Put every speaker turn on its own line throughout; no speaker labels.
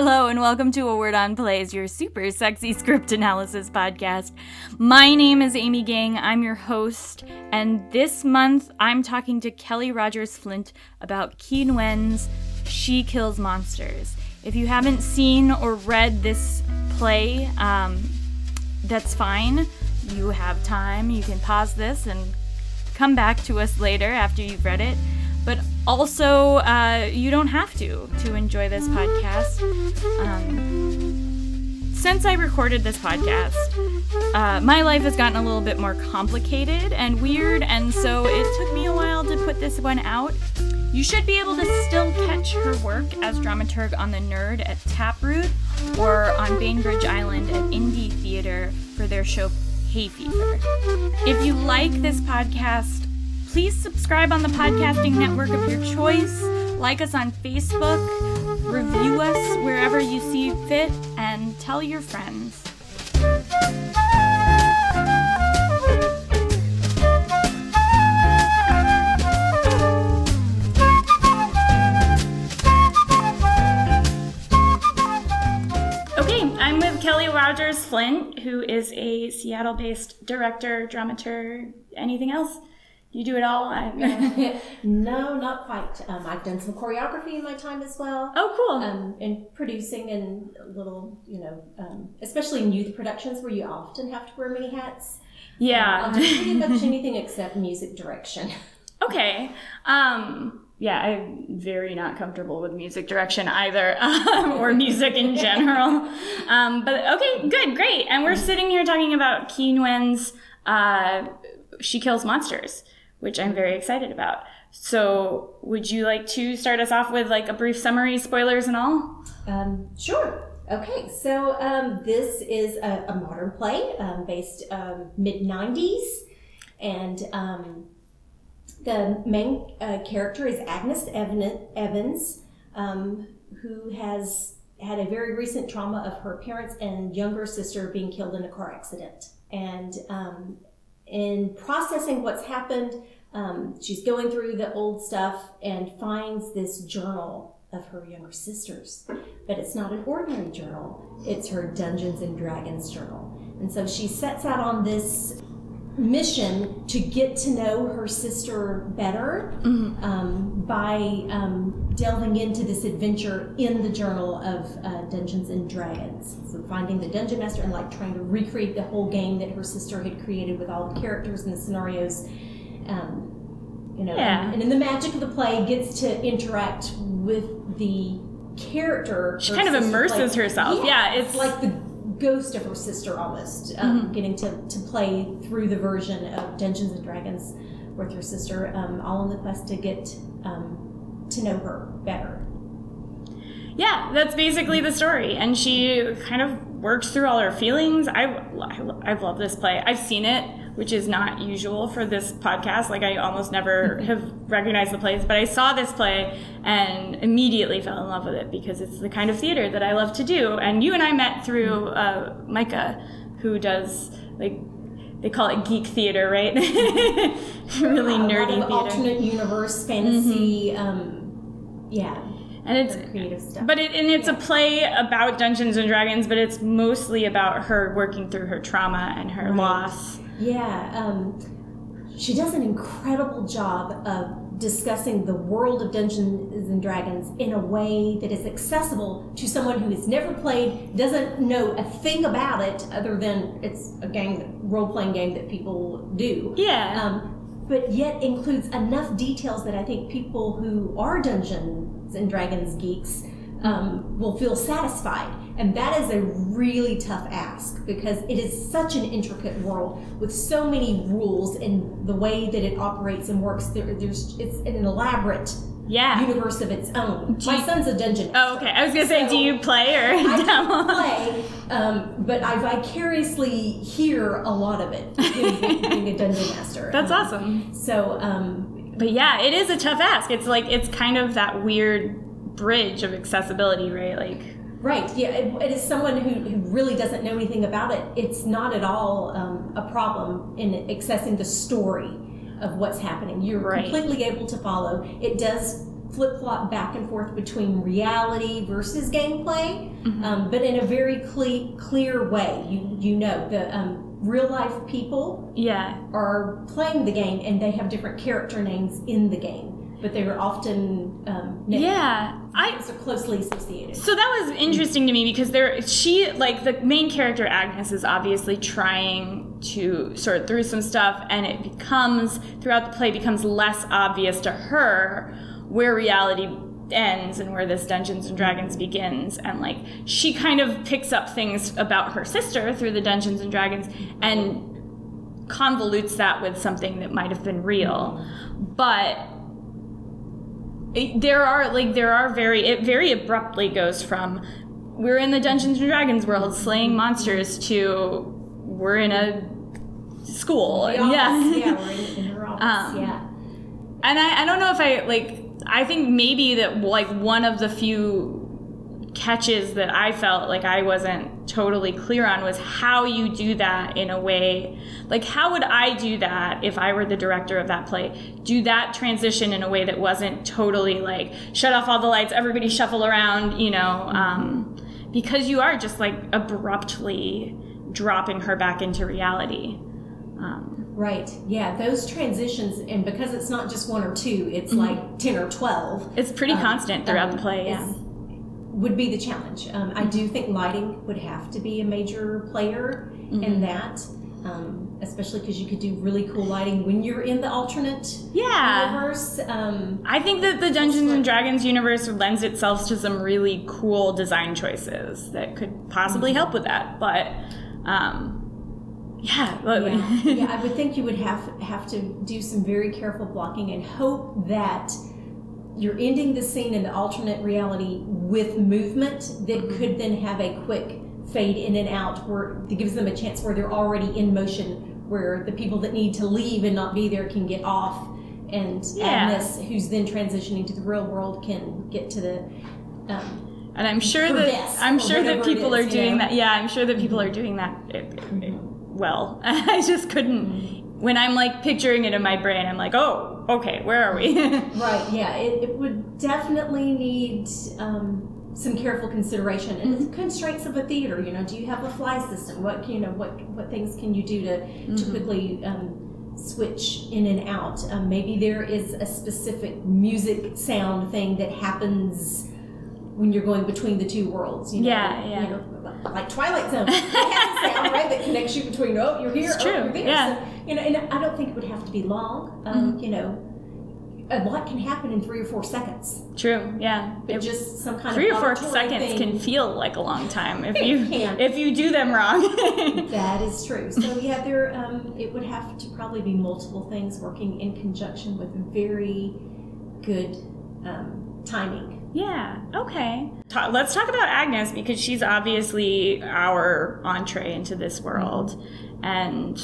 Hello, and welcome to A Word on Plays, your super sexy script analysis podcast. My name is Amy Gang. I'm your host, and this month I'm talking to Kelly Rogers Flint about Qui Nguyen's She Kills Monsters. If you haven't seen or read this play, um, that's fine. You have time. You can pause this and come back to us later after you've read it but also uh, you don't have to to enjoy this podcast. Um, since I recorded this podcast, uh, my life has gotten a little bit more complicated and weird, and so it took me a while to put this one out. You should be able to still catch her work as dramaturg on The Nerd at Taproot or on Bainbridge Island at Indie Theater for their show Hay Fever. If you like this podcast, Please subscribe on the podcasting network of your choice, like us on Facebook, review us wherever you see fit, and tell your friends. Okay, I'm with Kelly Rogers Flint, who is a Seattle based director, dramaturg, anything else? You do it all?
no, not quite. Um, I've done some choreography in my time as well.
Oh, cool.
Um, and producing and little, you know, um, especially in youth productions where you often have to wear many hats.
Yeah.
Um, pretty much anything except music direction.
Okay. Um, yeah, I'm very not comfortable with music direction either, um, or music in general. Um, but okay, good, great. And we're sitting here talking about Qui Nguyen's uh, She Kills Monsters which I'm very excited about. So, would you like to start us off with like a brief summary, spoilers and all?
Um, sure. Okay, so um, this is a, a modern play um, based um, mid 90s, and um, the main uh, character is Agnes Evans, um, who has had a very recent trauma of her parents and younger sister being killed in a car accident. And in processing what's happened, um, she's going through the old stuff and finds this journal of her younger sisters. But it's not an ordinary journal, it's her Dungeons and Dragons journal. And so she sets out on this mission to get to know her sister better mm-hmm. um, by um, delving into this adventure in the journal of uh, Dungeons and Dragons. So finding the dungeon master and like trying to recreate the whole game that her sister had created with all the characters and the scenarios. Um, you know,
yeah.
and, and in the magic of the play, gets to interact with the character.
She kind of immerses like, herself. Yeah,
yeah, it's like the ghost of her sister almost, um, mm-hmm. getting to, to play through the version of Dungeons and Dragons with her sister, um, all in the quest to get um, to know her better.
Yeah, that's basically the story, and she kind of works through all her feelings. I I've loved this play. I've seen it, which is not usual for this podcast. Like I almost never have recognized the plays, but I saw this play and immediately fell in love with it because it's the kind of theater that I love to do. And you and I met through uh, Micah, who does like they call it geek theater, right? really nerdy theater.
Alternate universe fantasy. Mm-hmm. Um, yeah
and it's creative stuff. But it, and it's yeah. a play about Dungeons and Dragons, but it's mostly about her working through her trauma and her right. loss.
Yeah, um, she does an incredible job of discussing the world of Dungeons and Dragons in a way that is accessible to someone who has never played, doesn't know a thing about it other than it's a game, role playing game that people do.
Yeah.
Um, but yet includes enough details that I think people who are Dungeons and Dragons geeks um, will feel satisfied. And that is a really tough ask because it is such an intricate world with so many rules and the way that it operates and works. There, there's it's an elaborate
yeah.
universe of its own. Do My you, son's a dungeon.
Oh, okay. I was gonna so say, do you play or
I don't play, um, but I vicariously hear a lot of it being, being a dungeon master.
That's um, awesome.
So, um,
but yeah, it is a tough ask. It's like it's kind of that weird bridge of accessibility, right? Like.
Right. Yeah. it, it is someone who, who really doesn't know anything about it. It's not at all um, a problem in accessing the story of what's happening. You're right. completely able to follow. It does flip flop back and forth between reality versus gameplay, um, but in a very cle- clear way. You you know the um, real life people
Yeah.
are playing the game and they have different character names in the game, but they were often um,
Yeah. I
so closely associated.
So that was interesting to me because there she like the main character Agnes is obviously trying to sort through some stuff and it becomes throughout the play becomes less obvious to her where reality ends and where this Dungeons and Dragons begins and like she kind of picks up things about her sister through the Dungeons and Dragons and convolutes that with something that might have been real but it, there are like there are very it very abruptly goes from we're in the Dungeons and Dragons world slaying monsters to we're in a school.
Office,
yeah.
yeah, we're in, in office.
Um,
yeah.
And I, I don't know if I like I think maybe that like one of the few catches that I felt like I wasn't totally clear on was how you do that in a way like how would I do that if I were the director of that play do that transition in a way that wasn't totally like shut off all the lights everybody shuffle around you know um, because you are just like abruptly dropping her back into reality um,
Right. Yeah. Those transitions, and because it's not just one or two, it's like ten or twelve.
it's pretty
um,
constant throughout
um,
the play yeah
Would be the challenge. Um, I do think lighting would have to be a major player
Mm-hmm.
in that, um, especially because you could do really cool lighting when you're in the alternate
yeah
universe. Um,
I think that the Dungeons and Dragons universe lends itself to some really cool design choices that could possibly help with that. But um, yeah,
yeah, yeah, I would think you would have have to do some very careful blocking and hope that you're ending the scene in the alternate reality with movement that
Mm-hmm.
could then have a quick fade in and out where it gives them a chance where they're already in motion where the people that need to leave and not be there can get off and
Yeah.
Agnes who's then transitioning to the real world can get to the um,
and I'm sure that I'm sure that people
is,
are
you
doing
know?
that. Yeah, I'm sure that people are doing that eh, eh, well. I just couldn't. When I'm like picturing it in my brain, I'm like, oh, okay, where are we?
Right, yeah, it, it would definitely need um, some careful consideration and
Mm-hmm.
the constraints of a theater. You know, do you have a fly system? What you know, what what things can you do to
Mm-hmm.
to quickly um, switch in and out? Um, maybe there is a specific music sound thing that happens when you're going between the two worlds. You know,
Yeah, yeah.
You know, like Twilight Zone, it has a sound right that connects you between oh you're here,
It's
oh
true,
you're there.
yeah.
So, you know, and I don't think it would have to be long. Um,
Mm-hmm.
You know a lot can happen in three or four seconds.
True. Yeah.
But
It-
just some kind
three
of
or four seconds
thing.
can feel like a long time if you if you do them wrong.
That is true. So yeah, there um, it would have to probably be multiple things working in conjunction with very good um, timing.
Yeah, okay. Ta- let's talk about Agnes because she's obviously our entree into this world. And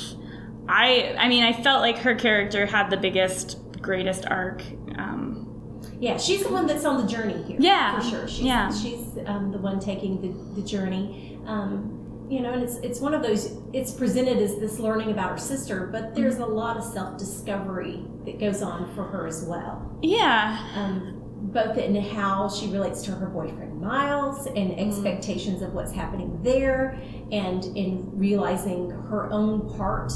I I mean, I felt like her character had the biggest greatest arc. Um,
Yeah, she's the one that's on the journey here.
Yeah,
for sure. She's,
yeah.
she's um, the one taking the, the journey. Um, you know, and it's it's one of those. It's presented as this learning about her sister, but there's a lot of self discovery that goes on for her as well.
yeah.
um, both in how she relates to her boyfriend Miles and expectations of what's happening there, and in realizing her own part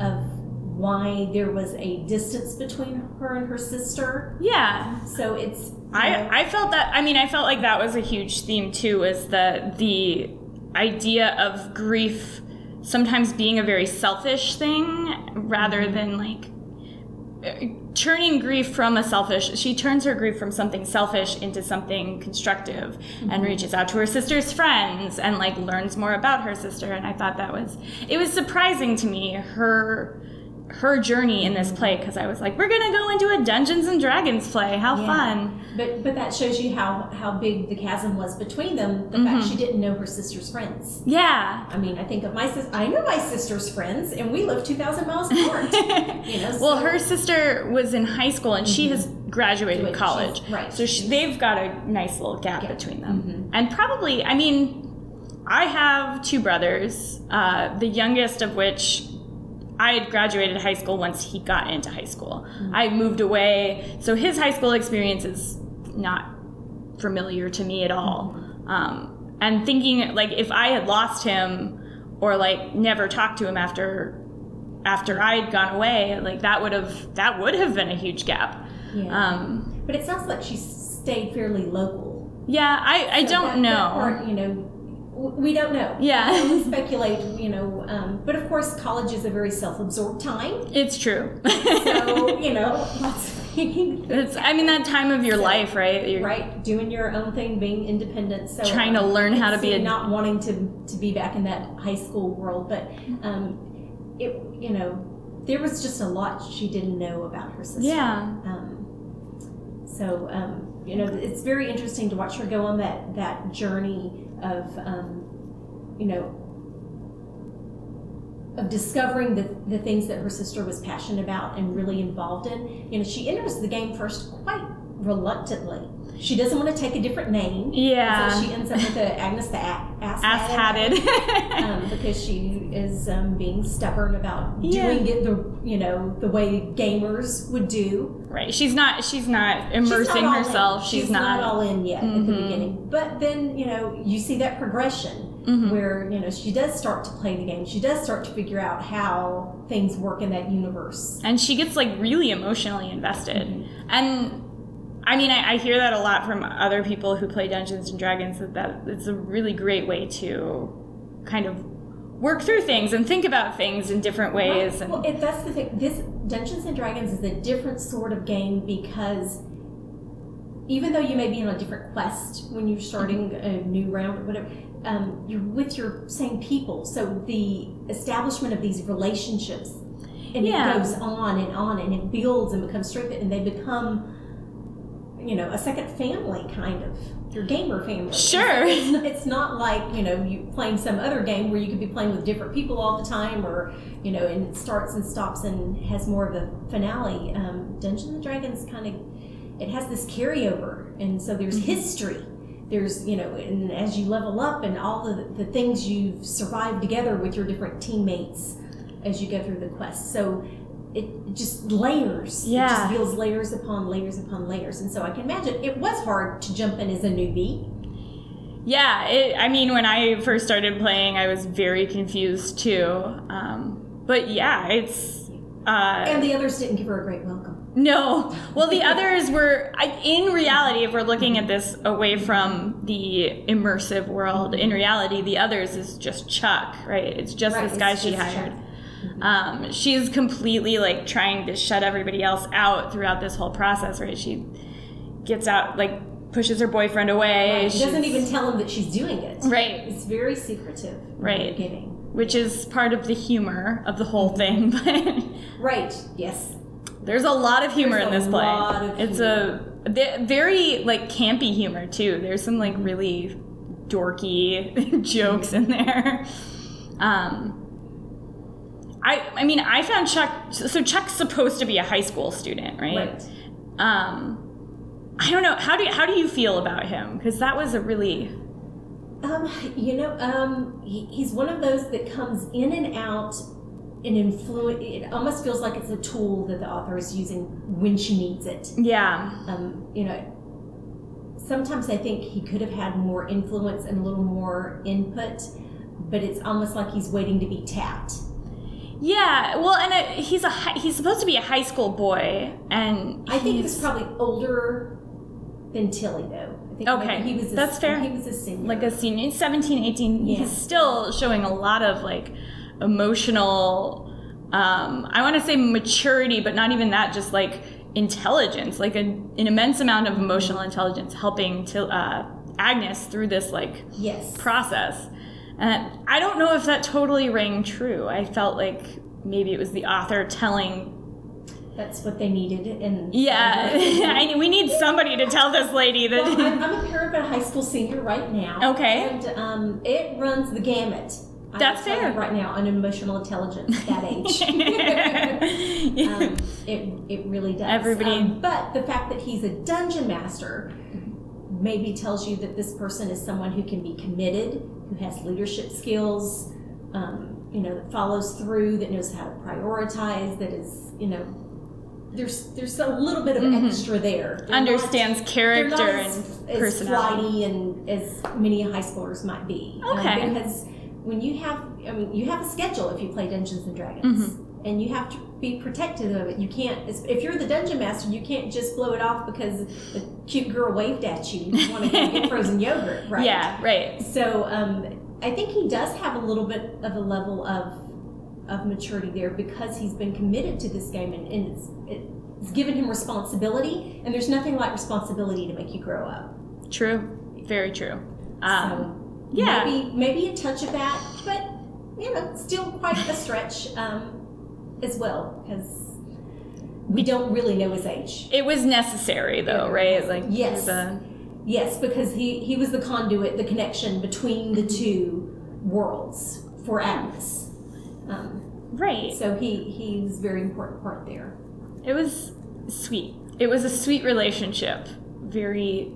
of why there was a distance between her and her sister.
Yeah.
So it's you know,
I, I felt that I mean I felt like that was a huge theme too is the the idea of grief sometimes being a very selfish thing rather mm-hmm. than like turning grief from a selfish she turns her grief from something selfish into something constructive and mm-hmm. reaches out to her sister's friends and like learns more about her sister. And I thought that was it was surprising to me her her journey in this play because I was like we're gonna go into a Dungeons and Dragons play. How
Yeah.
fun
But but that shows you how how big the chasm was between them. The fact mm-hmm. she didn't know her sister's friends.
Yeah.
I mean, I think of my sis. I know my sister's friends, and we live two thousand miles apart. you know.
Well, her sister was in high school and she mm-hmm. has graduated
Wait,
college.
right.
So she, they've got a nice little gap
Yeah.
between them. Mm-hmm. And probably, I mean, I have two brothers, uh, the youngest of which I had graduated high school once he got into high school. I moved away, so his high school experience is not familiar to me at all. Um, and thinking like if I had lost him or like never talked to him after after I'd gone away, like that would have that would have been a huge gap.
Yeah.
Um,
but it sounds like she stayed fairly local.
yeah, I I
So
don't
that-
know.
that part, you know, we don't know.
Yeah.
we speculate. You know, um, but of course, college is a very self-absorbed time.
it's true.
So you know, lots of
it's I mean that time of your
So,
life, right? You're
right? Doing your own thing, being independent. So
Trying to learn how to be a-
not wanting to to be back in that high school world, but um, it you know there was just a lot she didn't know about her sister.
Yeah.
Um, so um, you know, it's very interesting to watch her go on that that journey of um, you know of discovering the, the things that her sister was passionate about and really involved in. You know, she enters the game first quite reluctantly. She doesn't want to take a different name.
Yeah.
So she ends up with the Agnes the a- ass,
Ass hatted.
um, because she is um, being stubborn about
Yeah.
doing it the you know the way gamers would do.
right. She's not she's not
She's not
immersing herself. She's,
not, all in yet at the
Mhm.
beginning. But then you know you see that progression
Mhm.
where you know she does start to play the game. She does start to figure out how things work in that universe.
and she gets like really emotionally invested
Mm-hmm.
and i mean I, I hear that a lot from other people who play dungeons and dragons that, that it's a really great way to kind of work through things and think about things in different ways
Right.
and
Well, that's the thing, this Dungeons and Dragons is a different sort of game because even though you may be on a different quest when you're starting a new round or whatever, um, you're with your same people. So the establishment of these relationships and
Yeah.
it goes on and on and it builds and becomes strengthened and they become you know a second family kind of your gamer family
Sure.
it's, not- it's not like you know you playing some other game where you could be playing with different people all the time or you know and it starts and stops and has more of a finale um, dungeons and dragons kind of it has this carryover and so there's history there's you know and as you level up and all the, the things you've survived together with your different teammates as you go through the quest. So it just layers. It
Yeah.
just builds layers upon layers upon layers. And so i can imagine it was hard to jump in as a newbie.
Yeah it, i mean when i first started playing i was very confused too. Um, but yeah it's uh,
and the others didn't give her a great welcome
No. Well, the others were, I, in reality, if we're looking at this away from the immersive world, in reality, the others is just Chuck, right? It's just
Right,
this guy she hired.
Chuck.
Um, she's completely like trying to shut everybody else out throughout this whole process, right? She gets out, like, pushes her boyfriend away.
she doesn't even tell him that she's doing it
Right.
it's very secretive
Right.
beginning
Which is part of the humor of the whole thing, but.
right yes
There's a lot of humor
There's
in
a
this play. it's a the- very like campy humor too. There's some like really dorky jokes in there. Um, I I mean I found Chuck. So Chuck's supposed to be a high school student, right?
right
Um, I don't know how do you, how do you feel about him? Because that was a really
Um, you know, um, he, he's one of those that comes in and out and influence. It almost feels like it's a tool that the author is using when she needs it.
yeah
Um, you know, sometimes I think he could have had more influence and a little more input, but it's almost like he's waiting to be tapped.
yeah. Well, and it, he's a hi- he's supposed to be a high school boy, and
I think
he's-
probably older than Tilly, though. I think
Okay,
he was. A,
that's fair.
He was a senior.
like a senior 17 18
Yeah.
he's still showing a lot of like emotional um i want to say maturity but not even that just like intelligence like a, an immense amount of emotional intelligence helping to uh, agnes through this like
yes.
process and i don't know if that totally rang true i felt like maybe it was the author telling
That's what they needed. And
yeah I, we need somebody to tell this lady that
Well, I'm, I'm a parent of a high school senior right now.
Okay.
And um, it runs the gamut.
That's fair.
Right now, on emotional intelligence at that age. um, it, it really does.
Everybody-
Um, but the fact that he's a dungeon master maybe tells you that this person is someone who can be committed, who has leadership skills, um, you know, that follows through, that knows how to prioritize, that is, you know, there's there's a little bit of extra there. They're
Understands
they're
character
not as,
and
as
personality.
flighty and as many high schoolers might be. Um,
Okay.
because when you have, I mean, you have a schedule if you play Dungeons and Dragons,
Mm-hmm.
and you have to be protective of it. You can't, if you're the dungeon master, you can't just blow it off because a cute girl waved at you. You want to get frozen yogurt, right?
Yeah, right.
So um, I think he does have a little bit of a level of of maturity there because he's been committed to this game and, and it's, it's given him responsibility. And there's nothing like responsibility to make you grow up.
True. Very true. Um,
so
yeah.
maybe maybe a touch of that, but you know, still quite a stretch um, as well because we don't really know his age.
it was necessary though, right? Like
Yes.
the-
Yes, because he, he was the conduit, the connection between the two worlds for Agnes. Um,
right.
so he, he was a very important part there.
It was sweet. It was a sweet relationship. Very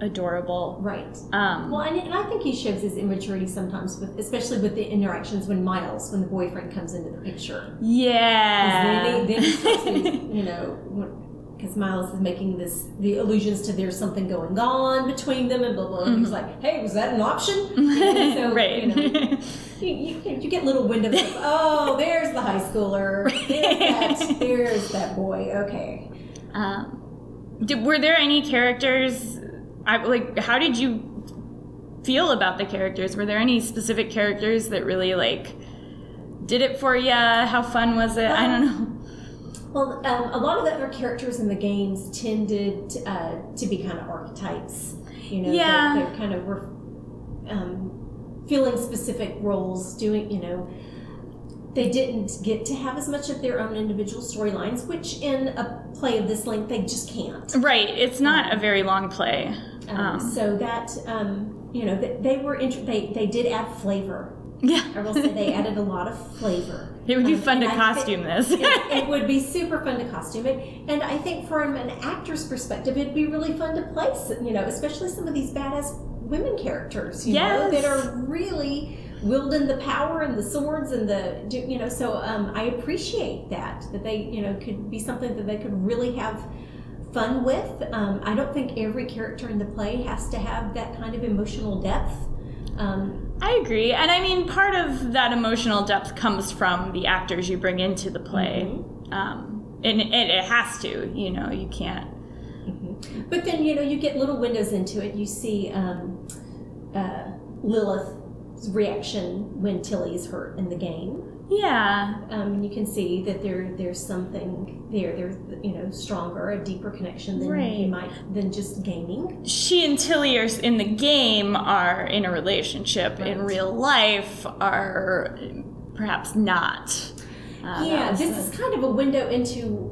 adorable.
Right.
Um,
Well, and, and I think he shows his immaturity sometimes, with, especially with the interactions when Miles, when the boyfriend comes into the picture.
yeah.
Then, he, then to, you know, because Miles is making this the allusions to there's something going on between them and blah blah. And he's like, "Hey, was that an option?" And so,
right.
You, know, you, you, you get little windows of, "Oh, there's the high schooler. There's that. There's that boy." Okay.
um, did, were there any characters? I like. How did you feel about the characters? Were there any specific characters that really like did it for you? How fun was it? I don't know.
Well, um, a lot of the other characters in the games tended uh, to be kind of archetypes. You know,
Yeah.
they're, they're kind of were um, filling specific roles, doing, you know, they didn't get to have as much of their own individual storylines, which in a play of this length, they just can't.
Right. It's not a very long play.
Um,
Um,
so that, um, you know, they, they were, int- they, they did add flavor.
yeah.
I will say they added a lot of flavor.
It would be
Um,
fun to
I
costume this.
it, it would be super fun to costume it, and I think from an actor's perspective, it'd be really fun to play. You know, especially some of these badass women characters. You know,
Yes.
that are really wielding the power and the swords and the you know. So um, I appreciate that that they you know could be something that they could really have fun with. Um, I don't think every character in the play has to have that kind of emotional depth. Um,
I agree. And I mean, part of that emotional depth comes from the actors you bring into the play.
Mm-hmm.
Um, and it, it has to, you know, you can't.
But then you know you get little windows into it. You see um, uh, Lilith's reaction when Tilly is hurt in the game.
Yeah.
Um, you can see that there there's something there. There's you know stronger, a deeper connection than
Right.
you might than just gaming.
She and Tilly are in the game are in a relationship. In real life, are perhaps not. Uh,
yeah, this
the-
is kind of a window into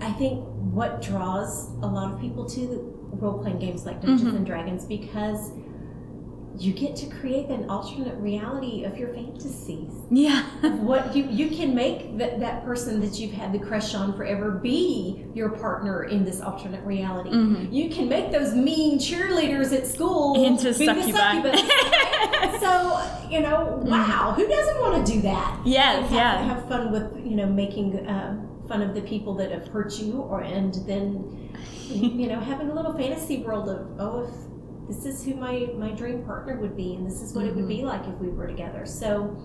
I think what draws a lot of people to role playing games like Dungeons
Mm-hmm.
and Dragons because you get to create an alternate reality of your fantasies.
yeah.
what you you can make that that person that you've had the crush on forever be your partner in this alternate reality. You can make those mean cheerleaders at school
Mm-hmm. Into
be the
succubi.
succubus, right? so you know, wow, who doesn't want to do that?
Yes,
have,
yeah.
have fun with you know making um, fun of the people that have hurt you, or and then you know having a little fantasy world of oh if this is who my my dream partner would be, and this is what it would be
Mm-hmm.
like if we were together. So.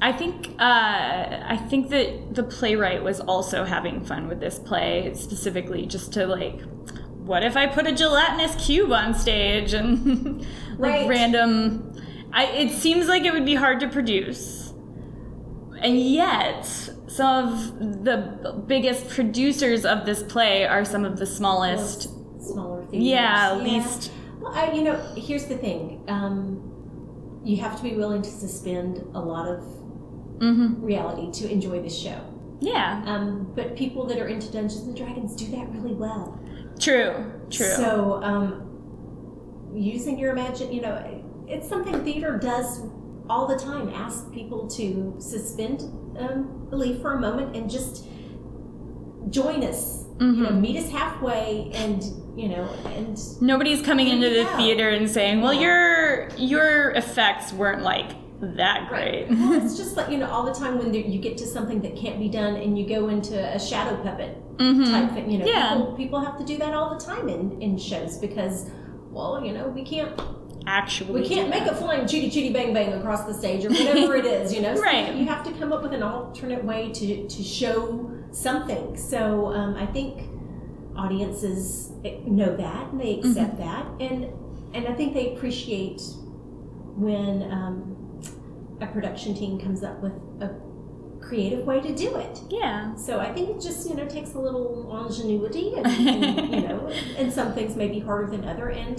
I think uh, I think that the playwright was also having fun with this play, specifically just to like, what if I put a gelatinous cube on stage and like
Right.
random? I, it seems like it would be hard to produce, and yet some of the biggest producers of this play are some of the smallest.
smaller theaters.
Yeah, least.
Well, I, you know, here's the thing. Um, you have to be willing to suspend a lot of
hmm
reality to enjoy this show.
Yeah,
Um, but people that are into Dungeons and Dragons do that really well.
true, true.
So, um, using your imagine, you know, it's something theater does all the time. Ask people to suspend um, belief for a moment and just join us. You know, meet us halfway, and you know, and
Nobody's coming into the
Yeah.
theater and saying, "Well, your your effects weren't like that great.
Well, it's just like you know, all the time when you get to something that can't be done, and you go into a shadow puppet type thing. You know,
Mm-hmm. Yeah.
people, people have to do that all the time in, in shows because, well, you know, we can't
Actually,
we can't make
that.
a flying chitty chitty bang bang across the stage or whatever it is. You know, So
Right.
you have to come up with an alternate way to to show something. So um, I think audiences know that and they accept
Mm-hmm.
that, and and I think they appreciate when um, a production team comes up with a creative way to do it.
Yeah.
So I think it just you know takes a little ingenuity, and, and you know, and some things may be harder than other. And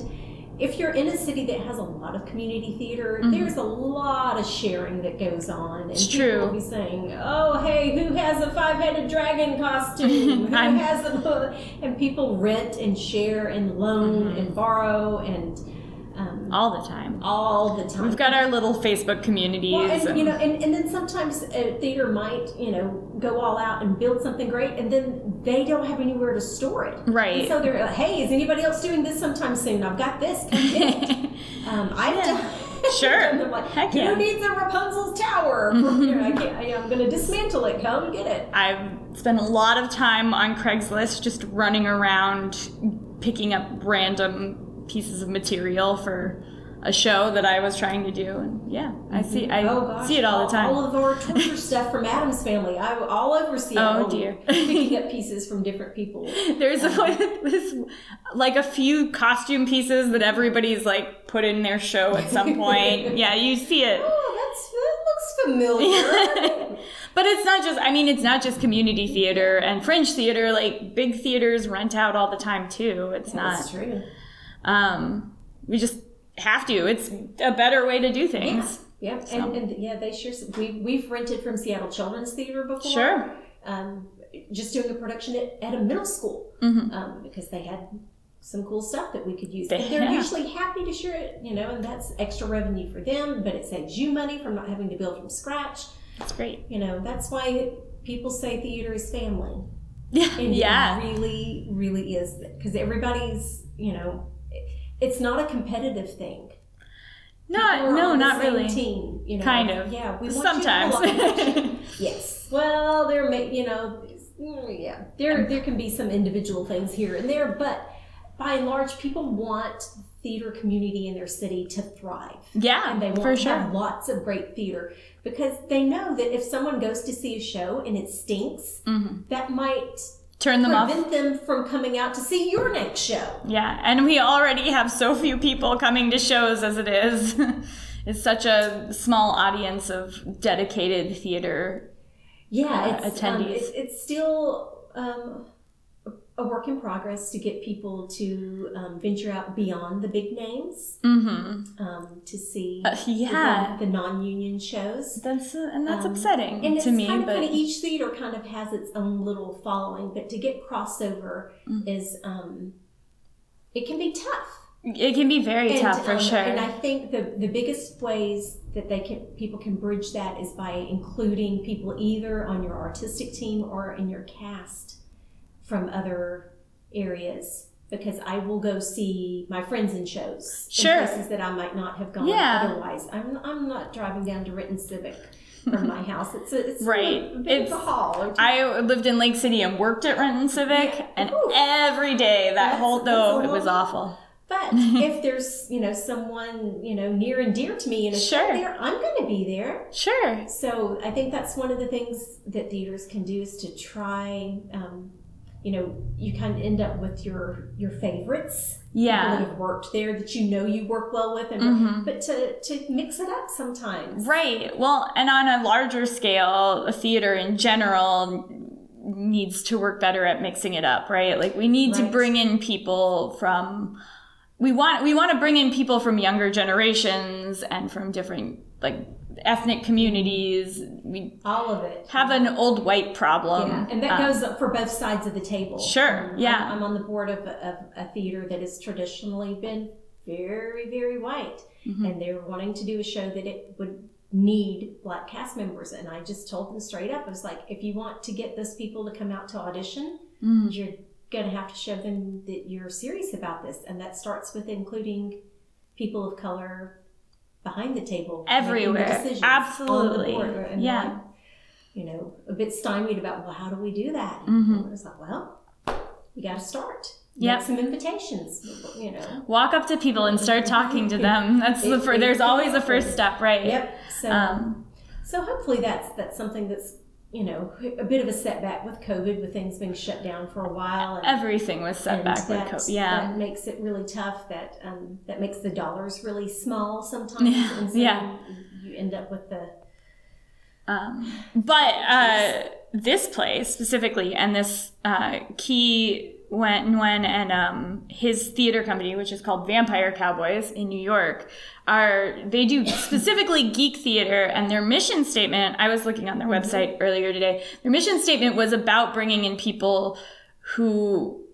if you're in a city that has a lot of community theater, there's a lot of sharing that goes on, and
Mm-hmm. It's
people
true.
will be saying, "Oh, hey, who has a five-headed dragon costume? who has a?" And people rent and share and loan
Mm-hmm.
and borrow and
All the time.
all the time.
We've got our little Facebook communities.
Well, and,
and-
you know, and, and then sometimes a theater might, you know, go all out and build something great, and then they don't have anywhere to store it.
Right.
And so they're like, hey, is anybody else doing this sometime soon? I've got this. Come get it. um, I've done.
Sure.
like,
Heck
who
yeah.
needs a Rapunzel's tower? For, you know, I can't, I, I'm going to dismantle it. Come get it.
I've spent a lot of time on Craigslist just running around picking up random pieces of material for a show that I was trying to do. And yeah, I see I
Oh gosh,
see it all the time.
All of our torture stuff from Addams Family. I all over Seattle.
Oh, dear.
picking up pieces from different people.
There's uh-huh. a, this like a few costume pieces that everybody's like put in their show at some point. yeah, you see it.
Oh, that's that looks familiar.
but it's not just I mean it's not just community theater and fringe theater like big theaters rent out all the time too. It's
That's
not
true.
Um we just have to. It's a better way to do things.
Yeah, and, and yeah, they sure. We we've rented from Seattle Children's Theater before.
Sure.
Um, just doing a production at, at a middle school
Mhm.
um, because they had some cool stuff that we could use.
They,
they're
yeah.
usually happy to share it, you know, and that's extra revenue for them. But it saves you money from not having to build from scratch.
That's great.
You know, that's why people say theater is family.
Yeah.
And
yeah.
it really, really is because everybody's, you know, it's not a competitive thing.
Not no, not really.
Team, you know.
Kind of.
Yeah, we want
Sometimes.
You to pull yes. Well, there may, you know, yeah, there there can be some individual things here and there, but by and large, people want theater community in their city to thrive.
yeah,
And they want
for
to
sure.
have lots of great theater because they know that if someone goes to see a show and it stinks,
Mhm.
that might
Turn them off.
prevent them from coming out to see your next show.
Yeah, and we already have so few people coming to shows as it is. it's such a small audience of dedicated theater.
Yeah,
uh,
it's, um,
attendees.
it's, it's still um, a work in progress to get people to um, venture out beyond the big names
Mm-hmm.
Um, to see
Uh, yeah.
the, the non-union shows.
That's uh, and that's
Um,
upsetting
And
to me,
kind of
but
funny. Each theater kind of has its own little following, but to get crossover
Mm.
is um, it can be tough.
it can be very
And,
tough for
um,
sure.
And I think the the biggest ways that they can people can bridge that is by including people either on your artistic team or in your cast from other areas. Because I will go see my friends in shows,
Sure.
in places that I might not have gone
Yeah.
otherwise. I'm I'm not driving down to Renton Civic from my house. It's a, it's
Right.
a
It's-
a two.
I lived in Lake City and worked at Renton Civic, and
Oof.
every day that
That's-
whole though it was awful.
But if there's you know someone you know near and dear to me in a show
Sure.
there, I'm going to be there.
Sure.
So I think that's one of the things that theaters can do is to try. Um, you know, you kind of end up with your your favorites.
Yeah.
that have worked there that you know you work well with, and
Mhm.
but to to mix it up sometimes.
Right. Well, and on a larger scale, a theater in general needs to work better at mixing it up, right? Like we need to bring in people from we want we want to bring in people from younger generations and from different like ethnic communities. We
All of it.
have an old white problem.
Yeah, and that
Um,
goes up for both sides of the table.
Sure,
Um,
yeah.
I'm, I'm on the board of, of a theater that has traditionally been very, very white,
Mm-hmm.
and they're wanting to do a show that it would need black cast members. And I just told them straight up, I was like, if you want to get those people to come out to audition,
Mm.
you're going to have to show them that you're serious about this, and that starts with including people of color, behind the table,
Everywhere. Absolutely.
and
Yeah.
like, you know, a bit stymied about well, how do we do that?
Mhm.
And it's like, well, you got to start. Yeah, some invitations. You know.
Walk up to people and start talking to them. That's the first. There's always a first step, right?
Yep. So.
Um,
So hopefully that's that's something that's you know a bit of a setback with COVID, with things being shut down for a while. And,
everything was set back with COVID. Yeah.
that makes it really tough. That um, that makes the dollars really small sometimes,
Yeah,
and so
yeah.
you end up with the
Um, but uh, this play specifically, and this uh, Qui Wen Nguyen and um, his theater company, which is called Vampire Cowboys in New York, are they do specifically geek theater, and their mission statement. I was looking on their website earlier today. Their mission statement was about bringing in people who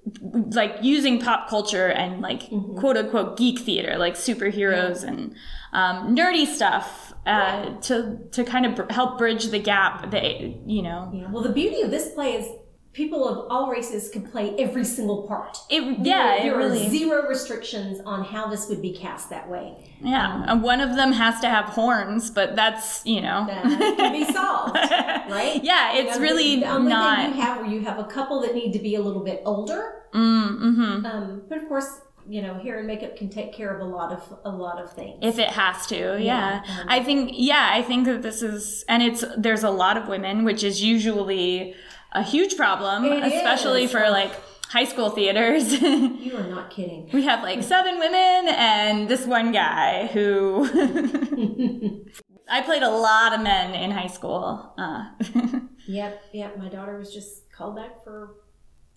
like using pop culture and like quote unquote geek theater, like superheroes and um, nerdy stuff, uh, to to kind of br- help bridge the gap. That you know,
you know. Well, the beauty of this play is people of all races could play every single part.
it yeah, it
there
really
are zero restrictions on how this would be cast that way.
yeah. And one of them has to have horns, but that's you know,
That can be solved, right?
yeah,
You
it's
know,
really
the, the only
not.
thing you have where you have a couple that need to be a little bit older.
mm, hmm
Um, but of course, you know, hair and makeup can take care of a lot of a lot of things.
if it has to yeah,
Yeah, um,
i think yeah i think that this is and it's there's a lot of women which is usually a huge problem
It
especially
is.
for like high school theaters
you are not kidding.
we have like seven women and this one guy who i played a lot of men in high school uh,
Yep, yep. My daughter was just called back for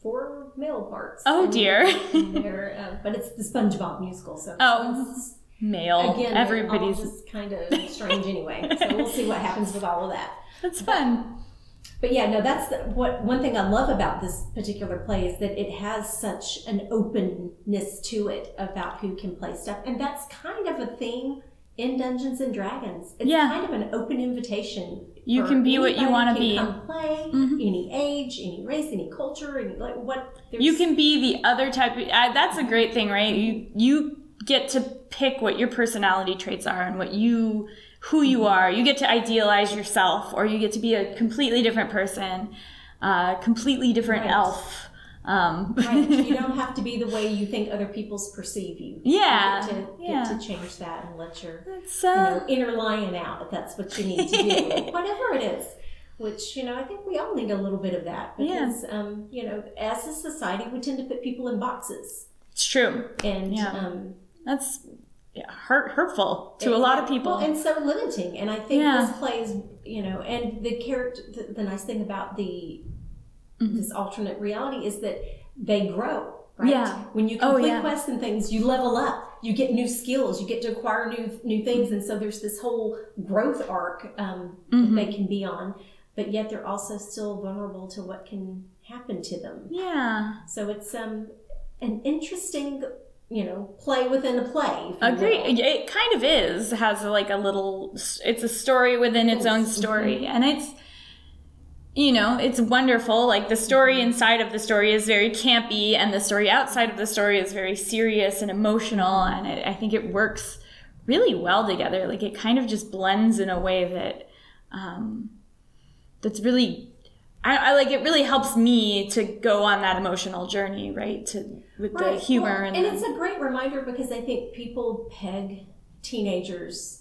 four male parts.
Oh, dear.
uh, but it's the SpongeBob musical, so
Oh, male
again,
everybody's
just kind of strange anyway. So we'll see what happens with all of that.
that's fun
But yeah, no, that's the, what one thing I love about this particular play is that it has such an openness to it about who can play stuff, and that's kind of a theme in Dungeons and Dragons. It's
Yeah.
kind of an open invitation.
You can be what you wanna
can
be.
Come play
Mhm.
any age, any race, any culture, any like what. There's,
you can be the other type of, uh, that's a great thing right you you get to pick what your personality traits are and what you who you are you get to idealize yourself or you get to be a completely different person uh, completely different
Right.
elf um,
Right. you don't have to be the way you think other people's perceive you.
Yeah,
You get to,
yeah.
get to change that and let your
it's,
you
uh,
know, inner lion out if that's what you need to do, whatever it is. Which you know, I think we all need a little bit of that
Yeah.
because um, you know, as a society, we tend to put people in boxes,
it's true
and
Yeah.
um,
that's yeah, hurt, hurtful to a lot of people
well, and so limiting. And I think
Yeah.
this plays, you know, and the character. The, the nice thing about the
Mhm.
this alternate reality is that they grow. Right?
Yeah.
When you
Oh,
complete
yeah.
quests and things, you level up. You get new skills. You get to acquire new new things, and so there's this whole growth arc um,
Mhm.
that they can be on. But yet they're also still vulnerable to what can happen to them.
yeah
So it's um an interesting, you know, play within a play.
Agree. It kind of is. Has like a little. It's a story within its own story, and it's. You know, it's wonderful. Like the story inside of the story is very campy, and the story outside of the story is very serious and emotional. And it, I think it works really well together. Like it kind of just blends in a way that um, that's really. I, I like it. Really helps me to go on that emotional journey, right? To with the humor
Well,
and,
and it's a great reminder because I think people peg teenagers.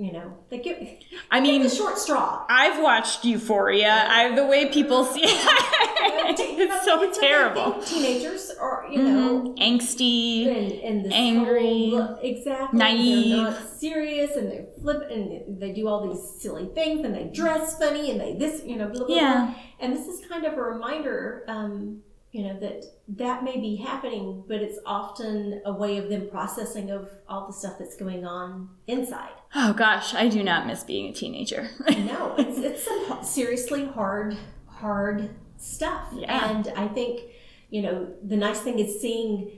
You know, they get
I mean,
the short straw.
I've watched Euphoria. I the way people see it, it's so
it's
terrible.
Teenagers are, you know,
Mhm. Angsty.
and, and
Angry,
whole, exactly
naive.
They're not serious, and they flip, and they do all these silly things, and they dress funny, and they this, you know, blah, blah, blah.
Yeah.
And this is kind of a reminder, um, you know, that that may be happening, but it's often a way of them processing of all the stuff that's going on inside.
Oh gosh, I do not miss being a teenager.
No, it's it's some seriously hard, hard stuff.
Yeah.
And I think, you know, the nice thing is seeing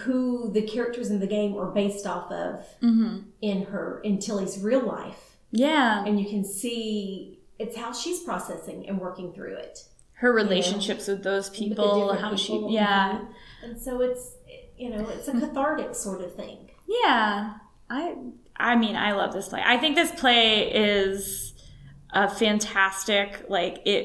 who the characters in the game are based off of
hmm
in her in Tilly's real life,
Yeah,
and you can see it's how she's processing and working through it.
Her relationships with those
with the
people, how
people.
she, yeah,
Mhm. And so it's you know it's a cathartic sort of thing.
yeah. I I mean, I love this play. I think this play is a fantastic, like, it,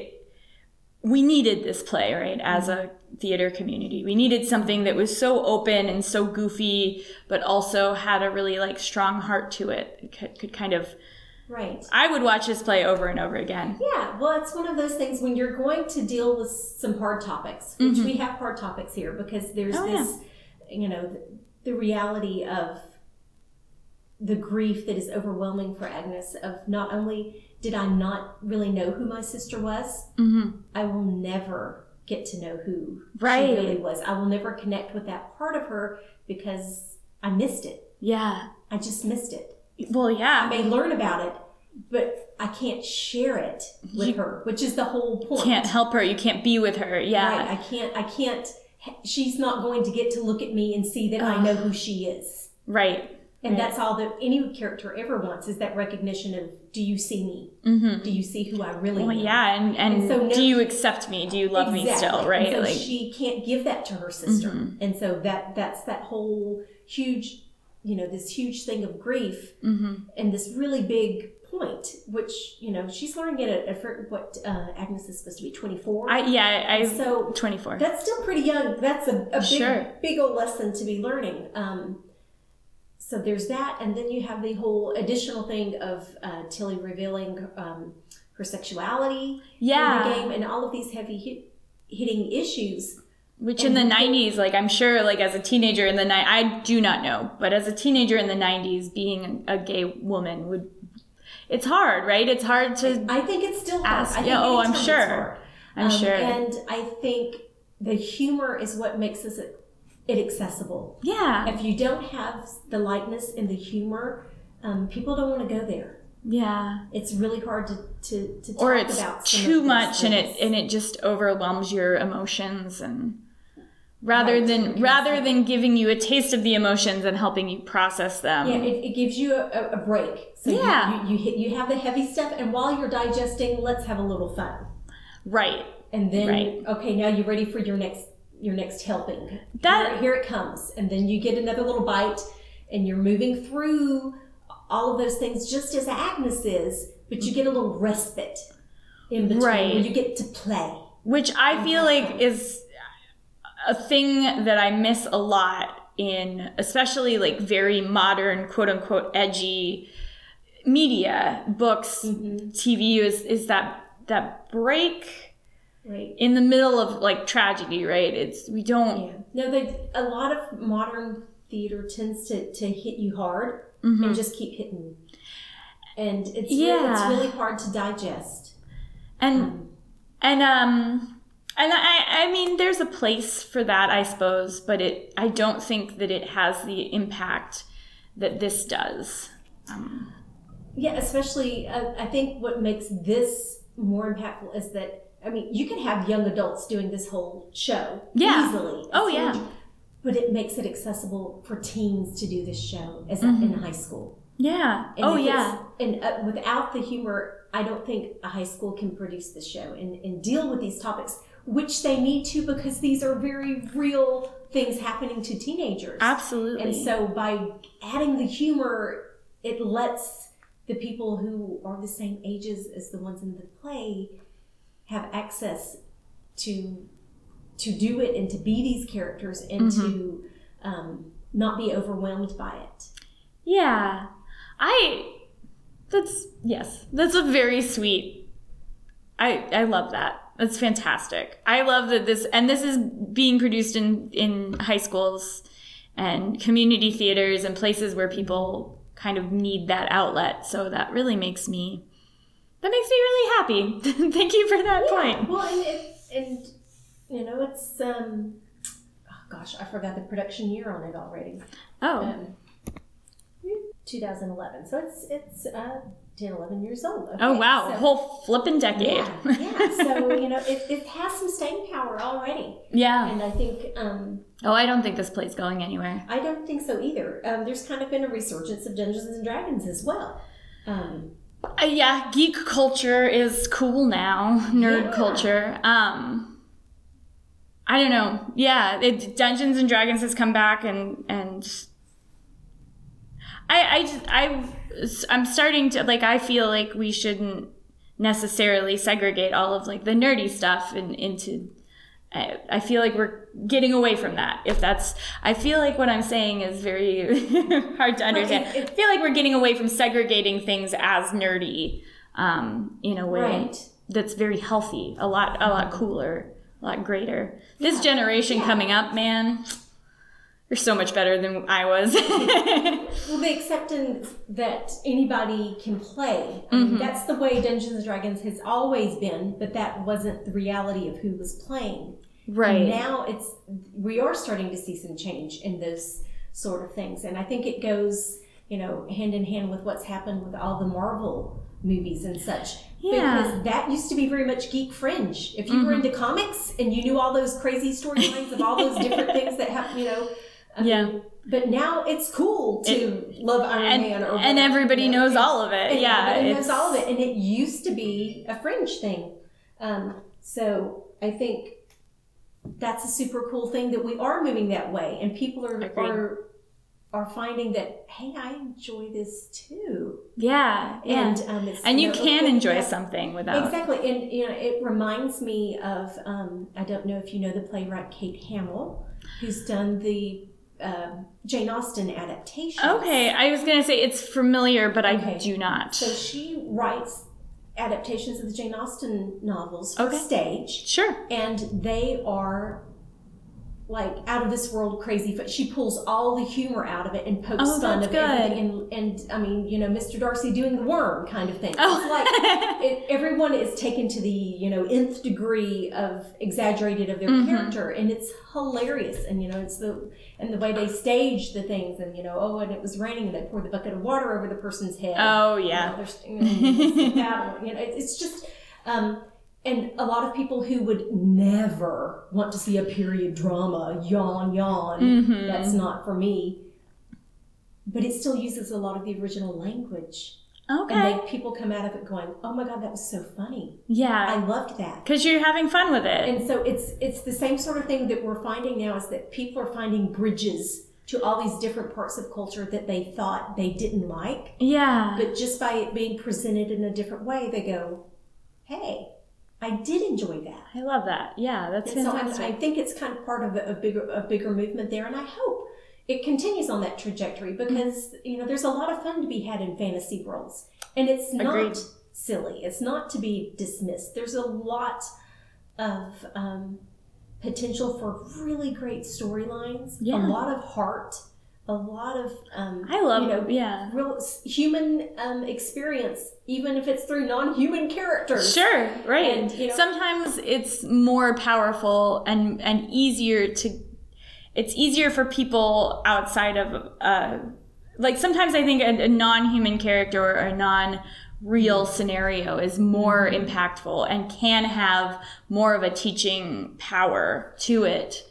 we needed this play, right, as a theater community. We needed something that was so open and so goofy, but also had a really, like, strong heart to it. It could, could kind of,
Right.
I would watch this play over and over again.
Yeah, well, it's one of those things when you're going to deal with some hard topics, which we have hard topics here because there's
Mm-hmm. Oh,
this, you know, the, the reality of the grief that is overwhelming for Agnes. Of not only did I not really know who my sister was,
Mm-hmm.
I will never get to know who
Right.
she really was. I will never connect with that part of her because I missed it.
Yeah.
I just missed it.
Well, yeah.
I may learn about it, but I can't share it with
You
her, which is the whole point.
Can't help her. You can't be with her. Yeah.
Right? I can't. I can't. She's not going to get to look at me and see that I know who she is.
Right.
And
Right.
that's all that any character ever wants is that recognition of do you see me?
Mm-hmm.
Do you see who I really
Well,
am?
yeah, and and,
And so no-
do you accept me? Do you love me
Exactly.
still?
And
Right?
so
like,
she can't give that to her sister,
Mhm.
and so that that's that whole huge, you know, this huge thing of grief
hmm
and this really big point, which you know she's learning it at, at what uh, Agnes is supposed to be twenty four.
I yeah, I
So
twenty four.
that's still pretty young. That's a, a big
Sure.
big old lesson to be learning. Um, so there's that, and then you have the whole additional thing of uh, Tilly revealing um, her sexuality
yeah.
in the game, and all of these heavy hit, hitting issues.
Which in the nineties, like I'm sure, like as a teenager in the night, I do not know, but as a teenager in the nineties, being a gay woman would, it's hard, right? It's hard to.
I think it's still hard.
Ask. Yeah, oh, I'm sure. I'm
Um,
sure.
And I think the humor is what makes this it accessible.
yeah,
If you don't have the lightness and the humor, um, people don't want to go there.
yeah.
It's really hard to to, to talk
Or it's
about
too much, and it and it just overwhelms your emotions and. Rather
Right.
than rather than giving you a taste of the emotions and helping you process them,
yeah, it, it gives you a, a- break. So you-
Yeah.
you, you hit you have the heavy stuff, and while you're digesting, let's have a little fun.
right?
And then
Right.
okay, now you're ready for your next your next helping.
That-
here, here it comes, and then you get another little bite, and you're moving through all of those things just as Agnes is, but you get a little respite in between
Right.
where you get to play.
which I feel like is a thing that I miss a lot in especially like very modern quote unquote edgy media books
Mm-hmm.
TV is is that that break
Right.
in the middle of like tragedy right it's we don't
Yeah. No, they a lot of modern theater tends to, to hit you hard
Mhm.
and just keep hitting. And it's
Yeah.
really, it's really hard to digest.
and
Um,
and um and I, I mean there's a place for that I suppose but it I don't think that it has the impact that this does um,
Yeah, especially uh, I think what makes this more impactful is that I mean you can have young adults doing this whole show
Yeah.
easily.
Oh, yeah.
huge, But it makes it accessible for teens to do this show as
Mm-hmm.
in high school.
yeah
And
oh yeah
And uh, without the humor, I don't think a high school can produce this show and, and deal with these topics, which they need to because these are very real things happening to teenagers.
Absolutely.
And so by adding the humor, it lets the people who are the same ages as the ones in the play have access to to do it and to be these characters and to um, not be overwhelmed by it.
yeah. I that's yes. That's a very sweet. I I love that. That's fantastic. I love that this and this is being produced in in high schools and community theaters and places where people kind of need that outlet. So that really makes me that makes me really happy. Thank you for that point.
Well, and it, and you know, it's um, oh gosh, I forgot the production year on it already.
Oh.
Um, 2011. So it's it's uh, 10, 11 years old.
Oh wow,
so-
whole flippin' decade.
yeah, yeah. So you know, it, it has some staying power already,
yeah.
and I think um,
Oh, I don't think this play's going anywhere.
I don't think so either. Um, there's kind of been a resurgence of Dungeons and Dragons as well. Um,
Uh, yeah, geek culture is cool now. Nerd
Yeah.
culture. Um, I don't know. Yeah, it, Dungeons and Dragons has come back, and and I I just I I'm starting to like I feel like we shouldn't necessarily segregate all of like the nerdy stuff in, into I, I feel like we're getting away from that. If that's, I feel like what I'm saying is very hard to understand.
Right,
I feel like we're getting away from segregating things as nerdy um, in a way
Right.
that's very healthy, a lot, a lot cooler, a lot greater. This
Yeah,
generation
yeah.
coming up, man, you're so much better than I was.
Well, the acceptance that anybody can play. I
Mm-hmm.
mean, that's the way Dungeons and Dragons has always been, but that wasn't the reality of who was playing.
right.
Now it's we are starting to see some change in those sort of things, and I think it goes, you know, hand in hand with what's happened with all the Marvel movies and such.
Yeah. Mm-hmm.
Because that used to be very much geek fringe. If you were into comics and you knew all those crazy storylines of all those different things that happen, you know. I
Yeah.
mean, but now it's cool to love Iron
and,
Man or
and everybody
you know.
knows all of it.
And
yeah.
everybody knows all of it, and it used to be a fringe thing. Um, so I think that's a super cool thing that we are moving that way, and people are
Agreed.
are are finding that hey, I enjoy this too,
Yeah. yeah.
and um, it's,
and you
know,
can enjoy something without.
Exactly, and you know, it reminds me of um, I don't know if you know the playwright Kate Hamill, who's done the um Jane Austen adaptation.
Okay, I was gonna say it's familiar, but I do not.
So she writes adaptations of the Jane Austen novels for
Okay.
stage,
sure.
and they are like out of this world crazy. But she pulls all the humor out of it and pokes
Oh,
fun of
good.
everything. And, and I mean, you know, Mr. Darcy doing the worm kind of thing.
Oh.
It's like it, everyone is taken to the you know nth degree of exaggerated of their
Mhm.
character, and it's hilarious. And you know, it's the and the way they stage the things, and you know, oh, and it was raining, and they poured the bucket of water over the person's head.
Oh
You know,
yeah.
there's, you know, it's you know, it's just, um, and a lot of people who would never want to see a period drama, yawn, yawn.
Mhm.
That's not for me. But it still uses a lot of the original language,
Okay.
and they, people come out of it going, "Oh my god, that was so funny!
Yeah.
I loved that."
Because you're having fun with it.
And so it's it's the same sort of thing that we're finding now is that people are finding bridges to all these different parts of culture that they thought they didn't like
yeah.
but just by it being presented in a different way, they go, "Hey, I did enjoy that."
I love that. Yeah, that's
And so I. I think it's kind of part of a, a bigger a bigger movement there, and I hope it continues on that trajectory because you know there's a lot of fun to be had in fantasy worlds, and it's not
Agreed.
silly. It's not to be dismissed. There's a lot of um, potential for really great storylines,
Yeah.
a lot of heart, a lot of um,
I love
you know
yeah.
real human um, experience, even if it's through non-human characters.
Sure, right.
And, you know-
Sometimes it's more powerful and and easier to it's easier for people outside of uh like sometimes I think a, a non-human character or a non real scenario is more impactful and can have more of a teaching power to it.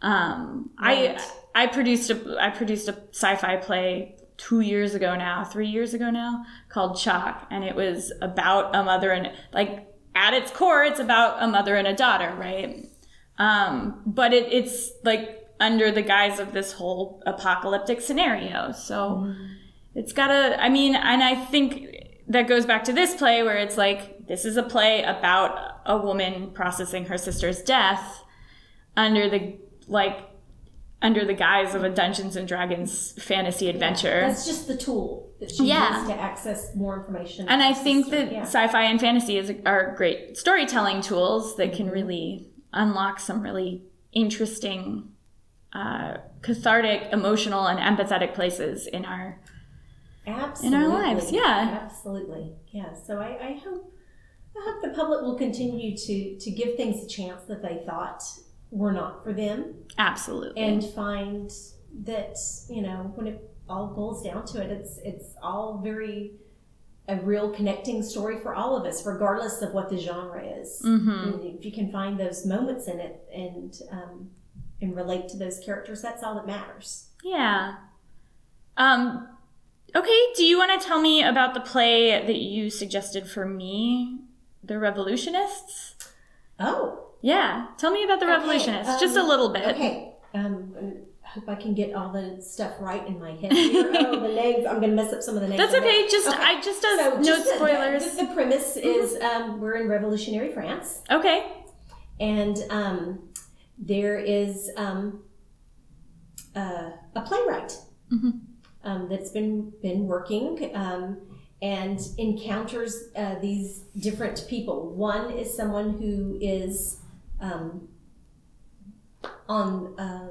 Um,
Right.
I I produced a I produced a sci-fi play two years ago now, three years ago now, called Chalk, and it was about a mother and like at its core, it's about a mother and a daughter, right? Um, but it, it's like under the guise of this whole apocalyptic scenario, so it's gotta. I mean, and I think that goes back to this play where it's like this is a play about a woman processing her sister's death under the like under the guise of a Dungeons and Dragons fantasy adventure.
That's just the tool that she
Yeah.
used to access more information.
And I think that
yeah.
sci-fi and fantasy is, are great storytelling tools that can really unlock some really interesting, uh, cathartic, emotional, and empathetic places in our.
absolutely
lives, yeah.
absolutely, yeah. So I, I hope I hope the public will continue to to give things a chance that they thought were not for them,
Absolutely.
and find that you know when it all boils down to it, it's it's all very a real connecting story for all of us, regardless of what the genre is.
hmm
if you can find those moments in it and um, and relate to those characters, that's all that matters.
Yeah. Um. Okay. Do you want to tell me about the play that you suggested for me, The Revolutionists?
Oh,
Yeah. Tell me about The
Okay,
Revolutionists, just a
um,
little bit.
okay. Um, hope I can get all the stuff right in my head here. oh, the names. I'm going to mess up some of the names.
That's okay. Just
Okay.
I just does
So
no
just the-
spoilers.
The, the premise is um, we're in revolutionary France,
okay.
and um, there is um, uh, a playwright
Mhm.
um, that's been been working um, and encounters uh, these different people. One is someone who is um, on uh,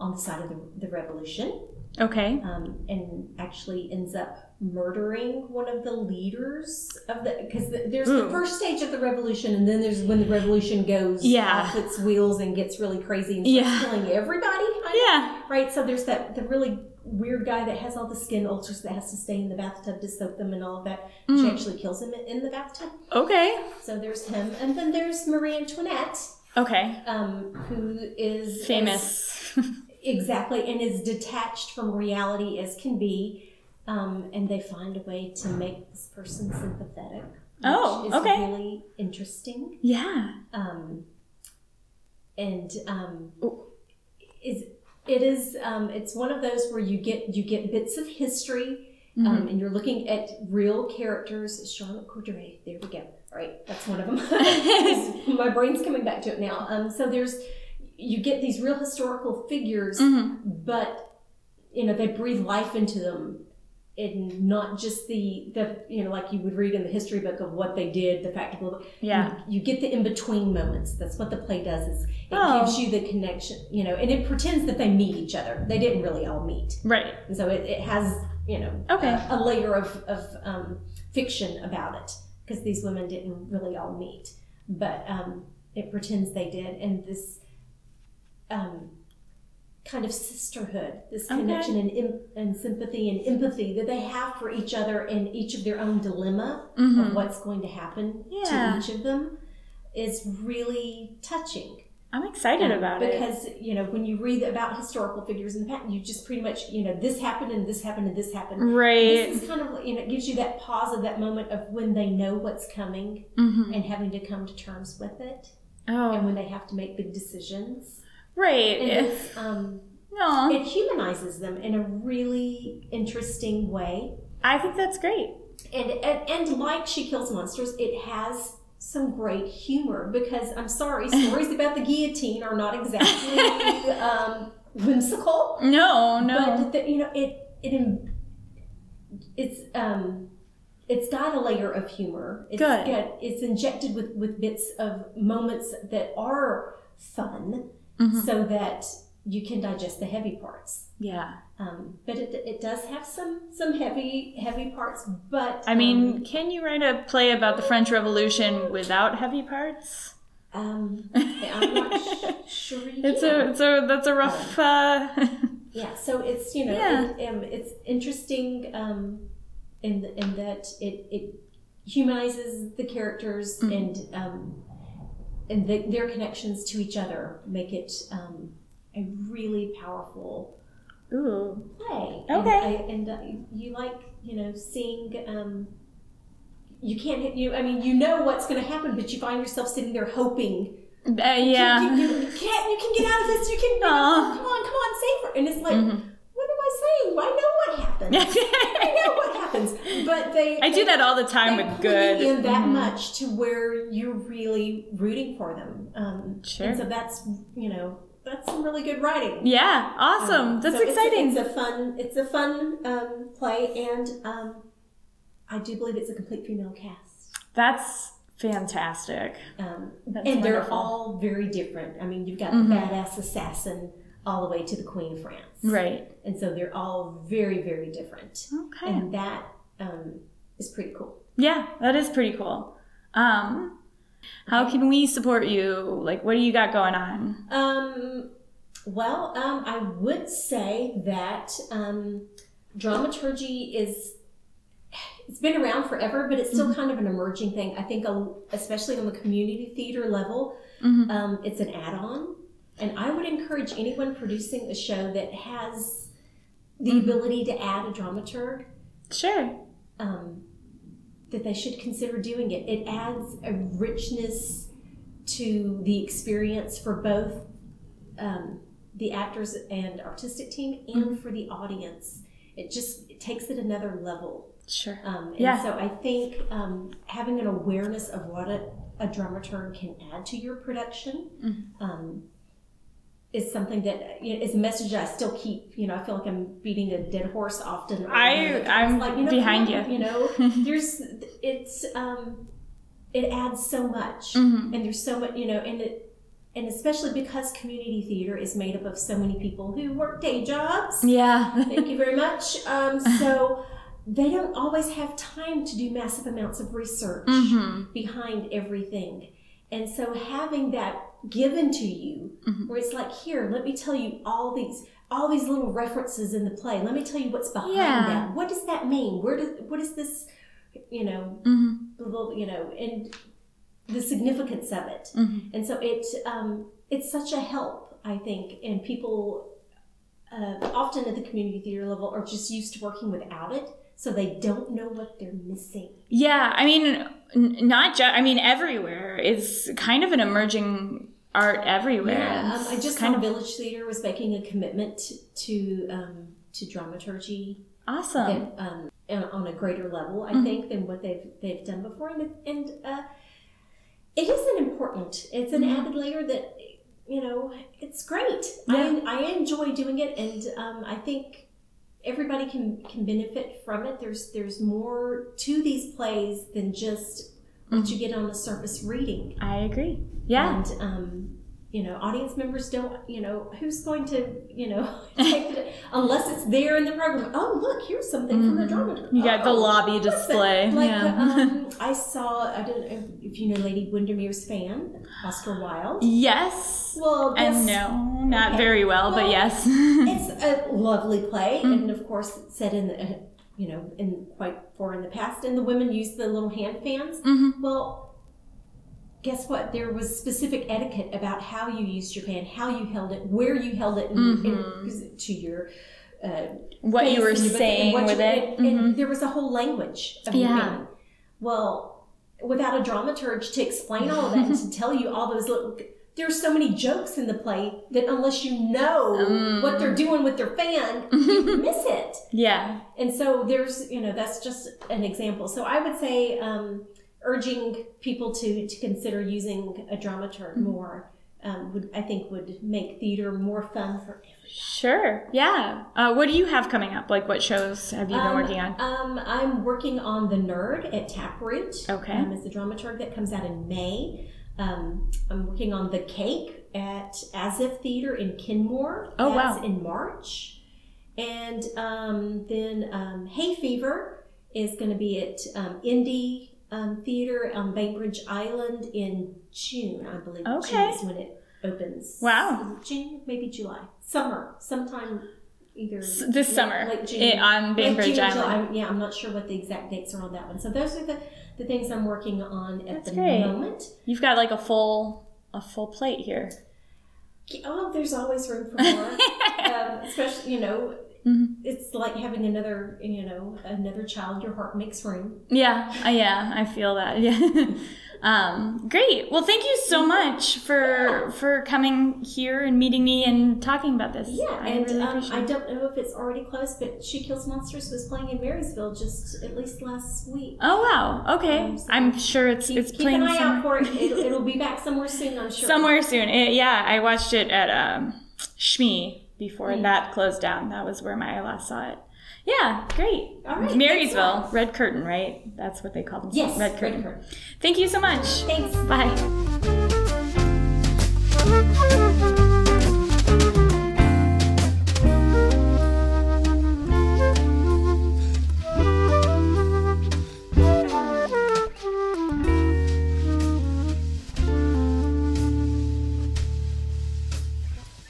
on the side of the, the revolution
Okay.
um, and actually ends up murdering one of the leaders of the because the, there's the first stage of the revolution and then there's when the revolution goes
Yeah.
off its wheels and gets really crazy and starts
Yeah.
killing everybody kind of,
Yeah.
right so there's that the really weird guy that has all the skin ulcers that has to stay in the bathtub to soak them and all of that she
Mm.
actually kills him in the bathtub
Okay.
so there's him and then there's marie antoinette
Okay.
um, who is
Famous.
Exactly, and is detached from reality as can be. Um, and they find a way to make this person sympathetic.
Oh,
is
okay.
really interesting.
yeah.
Um, and um,
Ooh.
is it is um, it's one of those where you get you get bits of history.
Mm-hmm.
Um, and you're looking at real characters. Charlotte Corday, there we go. All right, that's one of them. My brain's coming back to it now. Um, so there's, you get these real historical figures,
Mhm.
but you know they breathe life into them, and not just the the you know like you would read in the history book of what they did, the fact of
Yeah.
you, you get the in between moments. That's what the play does. Is it
Oh.
gives you the connection, you know, and it pretends that they meet each other. They didn't really all meet.
Right.
And so it, it has, you know,
Okay.
a, a layer of, of um, fiction about it because these women didn't really all meet. But um, it pretends they did. And this um, kind of sisterhood, this
Okay.
connection and, and sympathy and empathy that they have for each other and each of their own dilemma
Mhm.
of what's going to happen
Yeah.
to each of them is really touching.
I'm excited
Um,
about it.
because you know when you read about historical figures in the past, you just pretty much you know this happened and this happened and this happened.
Right.
This is kind of you know it gives you that pause of that moment of when they know what's coming
hmm
and having to come to terms with it, and
Oh.
when they have to make big decisions.
Right.
And
It,
it's, um,
no.
it humanizes them in a really interesting way.
I think that's great.
And, and and like She Kills Monsters, it has some great humor because I'm sorry, stories about the guillotine are not exactly um, whimsical.
No, no.
But the, you know, it it it's um it's got a layer of humor. It's
Good.
got- it's injected with with bits of moments that are fun,
Mhm.
so that you can digest the heavy parts.
yeah.
Um, but it, it does have some some heavy heavy parts. But
I mean, can you write a play about the French Revolution without heavy parts?
um, um, I'm not sure.
It's a, it's a, that's a rough. Uh,
Yeah, so it's you know
Yeah.
it, um, it's interesting um, in the, in that it it humanizes the characters
Mhm.
and um, and the, their connections to each other make it um, a really powerful
ooh.
play.
Okay.
and, I, and uh, you like you know seeing. Um, you can't. You. I mean, you know what's going to happen, but you find yourself sitting there hoping
Uh, yeah.
you, you, you can't. You can get out of this. You can. You know, come on, come on, save her. And it's like,
Mhm.
what am I saying? Why what happens. I know what happens. But they.
I do that all the time with good.
in that
Mhm.
much to where you're really rooting for them. Um,
Sure.
And so that's you know that's some really good writing.
Yeah, awesome.
Um,
That's
so it's
exciting.
It's a, fun. It's a fun um, play, and um, I do believe it's a complete female cast.
That's fantastic.
Um,
That's
and they're all very different. I mean, you've got
Mhm.
the badass assassin all the way to the Queen of France,
Right.
and so they're all very, very different,
Okay.
and that um, is pretty cool.
Yeah, that is pretty cool. Um, how can we support you? Like, what do you got going on?
Um, well, um, I would say that um, dramaturgy is. It's been around forever, but it's still kind of an emerging thing. I think, especially on the community theater level,
Mhm.
um, it's an add-on, and I would encourage anyone producing a show that has the
Mhm.
ability to add a dramaturg
Sure.
um, that they should consider doing it. It adds a richness to the experience for both um, the actors and artistic team and for the audience. It just it takes it another level.
Sure.
Um, and
Yeah.
so I think um, having an awareness of what a, a dramaturg can add to your production
Mm-hmm.
Is something that you know, is a message that I still keep. You know, I feel like I'm beating a dead horse often.
I I'm
like, you know,
behind you.
You know, there's it's um, it adds so much,
Mhm.
and there's so much. You know, and it. And especially because community theater is made up of so many people who work day jobs.
Yeah.
Thank you very much. Um, so they don't always have time to do massive amounts of research
Mhm.
behind everything. And so having that given to you,
Mhm.
where it's like, here, let me tell you all these all these little references in the play. Let me tell you what's behind
Yeah.
that. What does that mean? Where does what is this? You know,
Mhm.
little, you know, and the significance of it.
Mhm.
And so it um, it's such a help, I think, and people uh, often at the community theater level are just used to working without it, so they don't know what they're missing.
Yeah, I mean, not just. I mean, everywhere is kind of an emerging art everywhere.
Yeah, um, I just
kind
saw
of
Village Theater was making a commitment to um, to dramaturgy
awesome.
that, um, on on a greater level, I
Mhm.
think, than what they've they've done before, and it- and uh, it is an important. It's an
Mhm.
added layer that you know it's great.
Yeah.
I I enjoy doing it, and um, I think everybody can can benefit from it. There's there's more to these plays than just what you get on the surface reading.
I agree. Yeah.
And, um, you know, audience members don't, you know, who's going to, you know, take it, unless it's there in the program. Oh, look, here's something from the
Mhm.
drama.
You got the
Oh,
lobby
what's
display.
Like,
yeah.
um, I saw, I don't know if you know Lady Windermere's fan, Oscar Wilde.
yes.
Well,
And no, not
Okay.
very well, but yes.
it's a lovely play,
Mm.
and of course, it's set in the, uh, you know, in quite far in the past, and the women use the little hand fans.
Mhm.
Well, guess what? There was specific etiquette about how you used your fan, how you held it, where you held it, and,
Mhm.
and to your uh,
What you were
and your- and
saying with it.
and- and there was a whole language of
Yeah.
fan. Well, without a dramaturge to explain all of that and to tell you all those little. There's so many jokes in the play that unless you know
Mm.
what they're doing with their fan, you miss it.
Yeah.
And so there's, you know, that's just an example. So I would say um, urging people to, to consider using a dramaturg
Mm-hmm.
more um, would, I think, would make theater more fun for everyone.
Sure. Yeah. Uh, what do you have coming up? Like, what shows have you been
Um,
working on?
Um, I'm working on The Nerd at Taproot.
Okay.
Um, it's a dramaturg that comes out in May. Um, I'm working on The Cake at As If Theater in Kenmore.
Oh,
That's
wow.
in March. And um, then um, Hay Fever is going to be at um, Indie um, Theater on Bainbridge Island in June, I believe. June
Okay.
is when it opens.
Wow.
It June, maybe July. Summer, sometime either
S- this
late-
summer
late June.
eh, on Bainbridge
June
Island.
July. Yeah, I'm not sure what the exact dates are on that one. So those are the, the things I'm working on at
That's
the
great.
moment.
You've got like a full a full plate here.
Oh, there's always room for more. um, especially, you know,
Mhm.
it's like having another, you know, another child. Your heart makes room.
Yeah, uh, yeah, I feel that. Yeah. um, great. Well, thank you so much for for coming here and meeting me and talking about this.
Yeah,
I
and
really
um, I don't know if it's already closed, but She Kills Monsters was playing in Marysville just at least last week.
Oh wow. Okay.
Um, so
I'm sure it's
Keep,
it's
keep
playing
an eye
somewhere.
out for it. It'll, it'll be back somewhere soon, I'm sure.
somewhere soon. It- yeah, I watched it at um, Shmi before
Mm.
that closed down. That was where my last saw it. Yeah, great.
All right,
Marysville, Red Curtain, right? That's what they call them.
Yes,
Red Curtain.
Curtain.
Thank you so much.
Thanks.
Bye.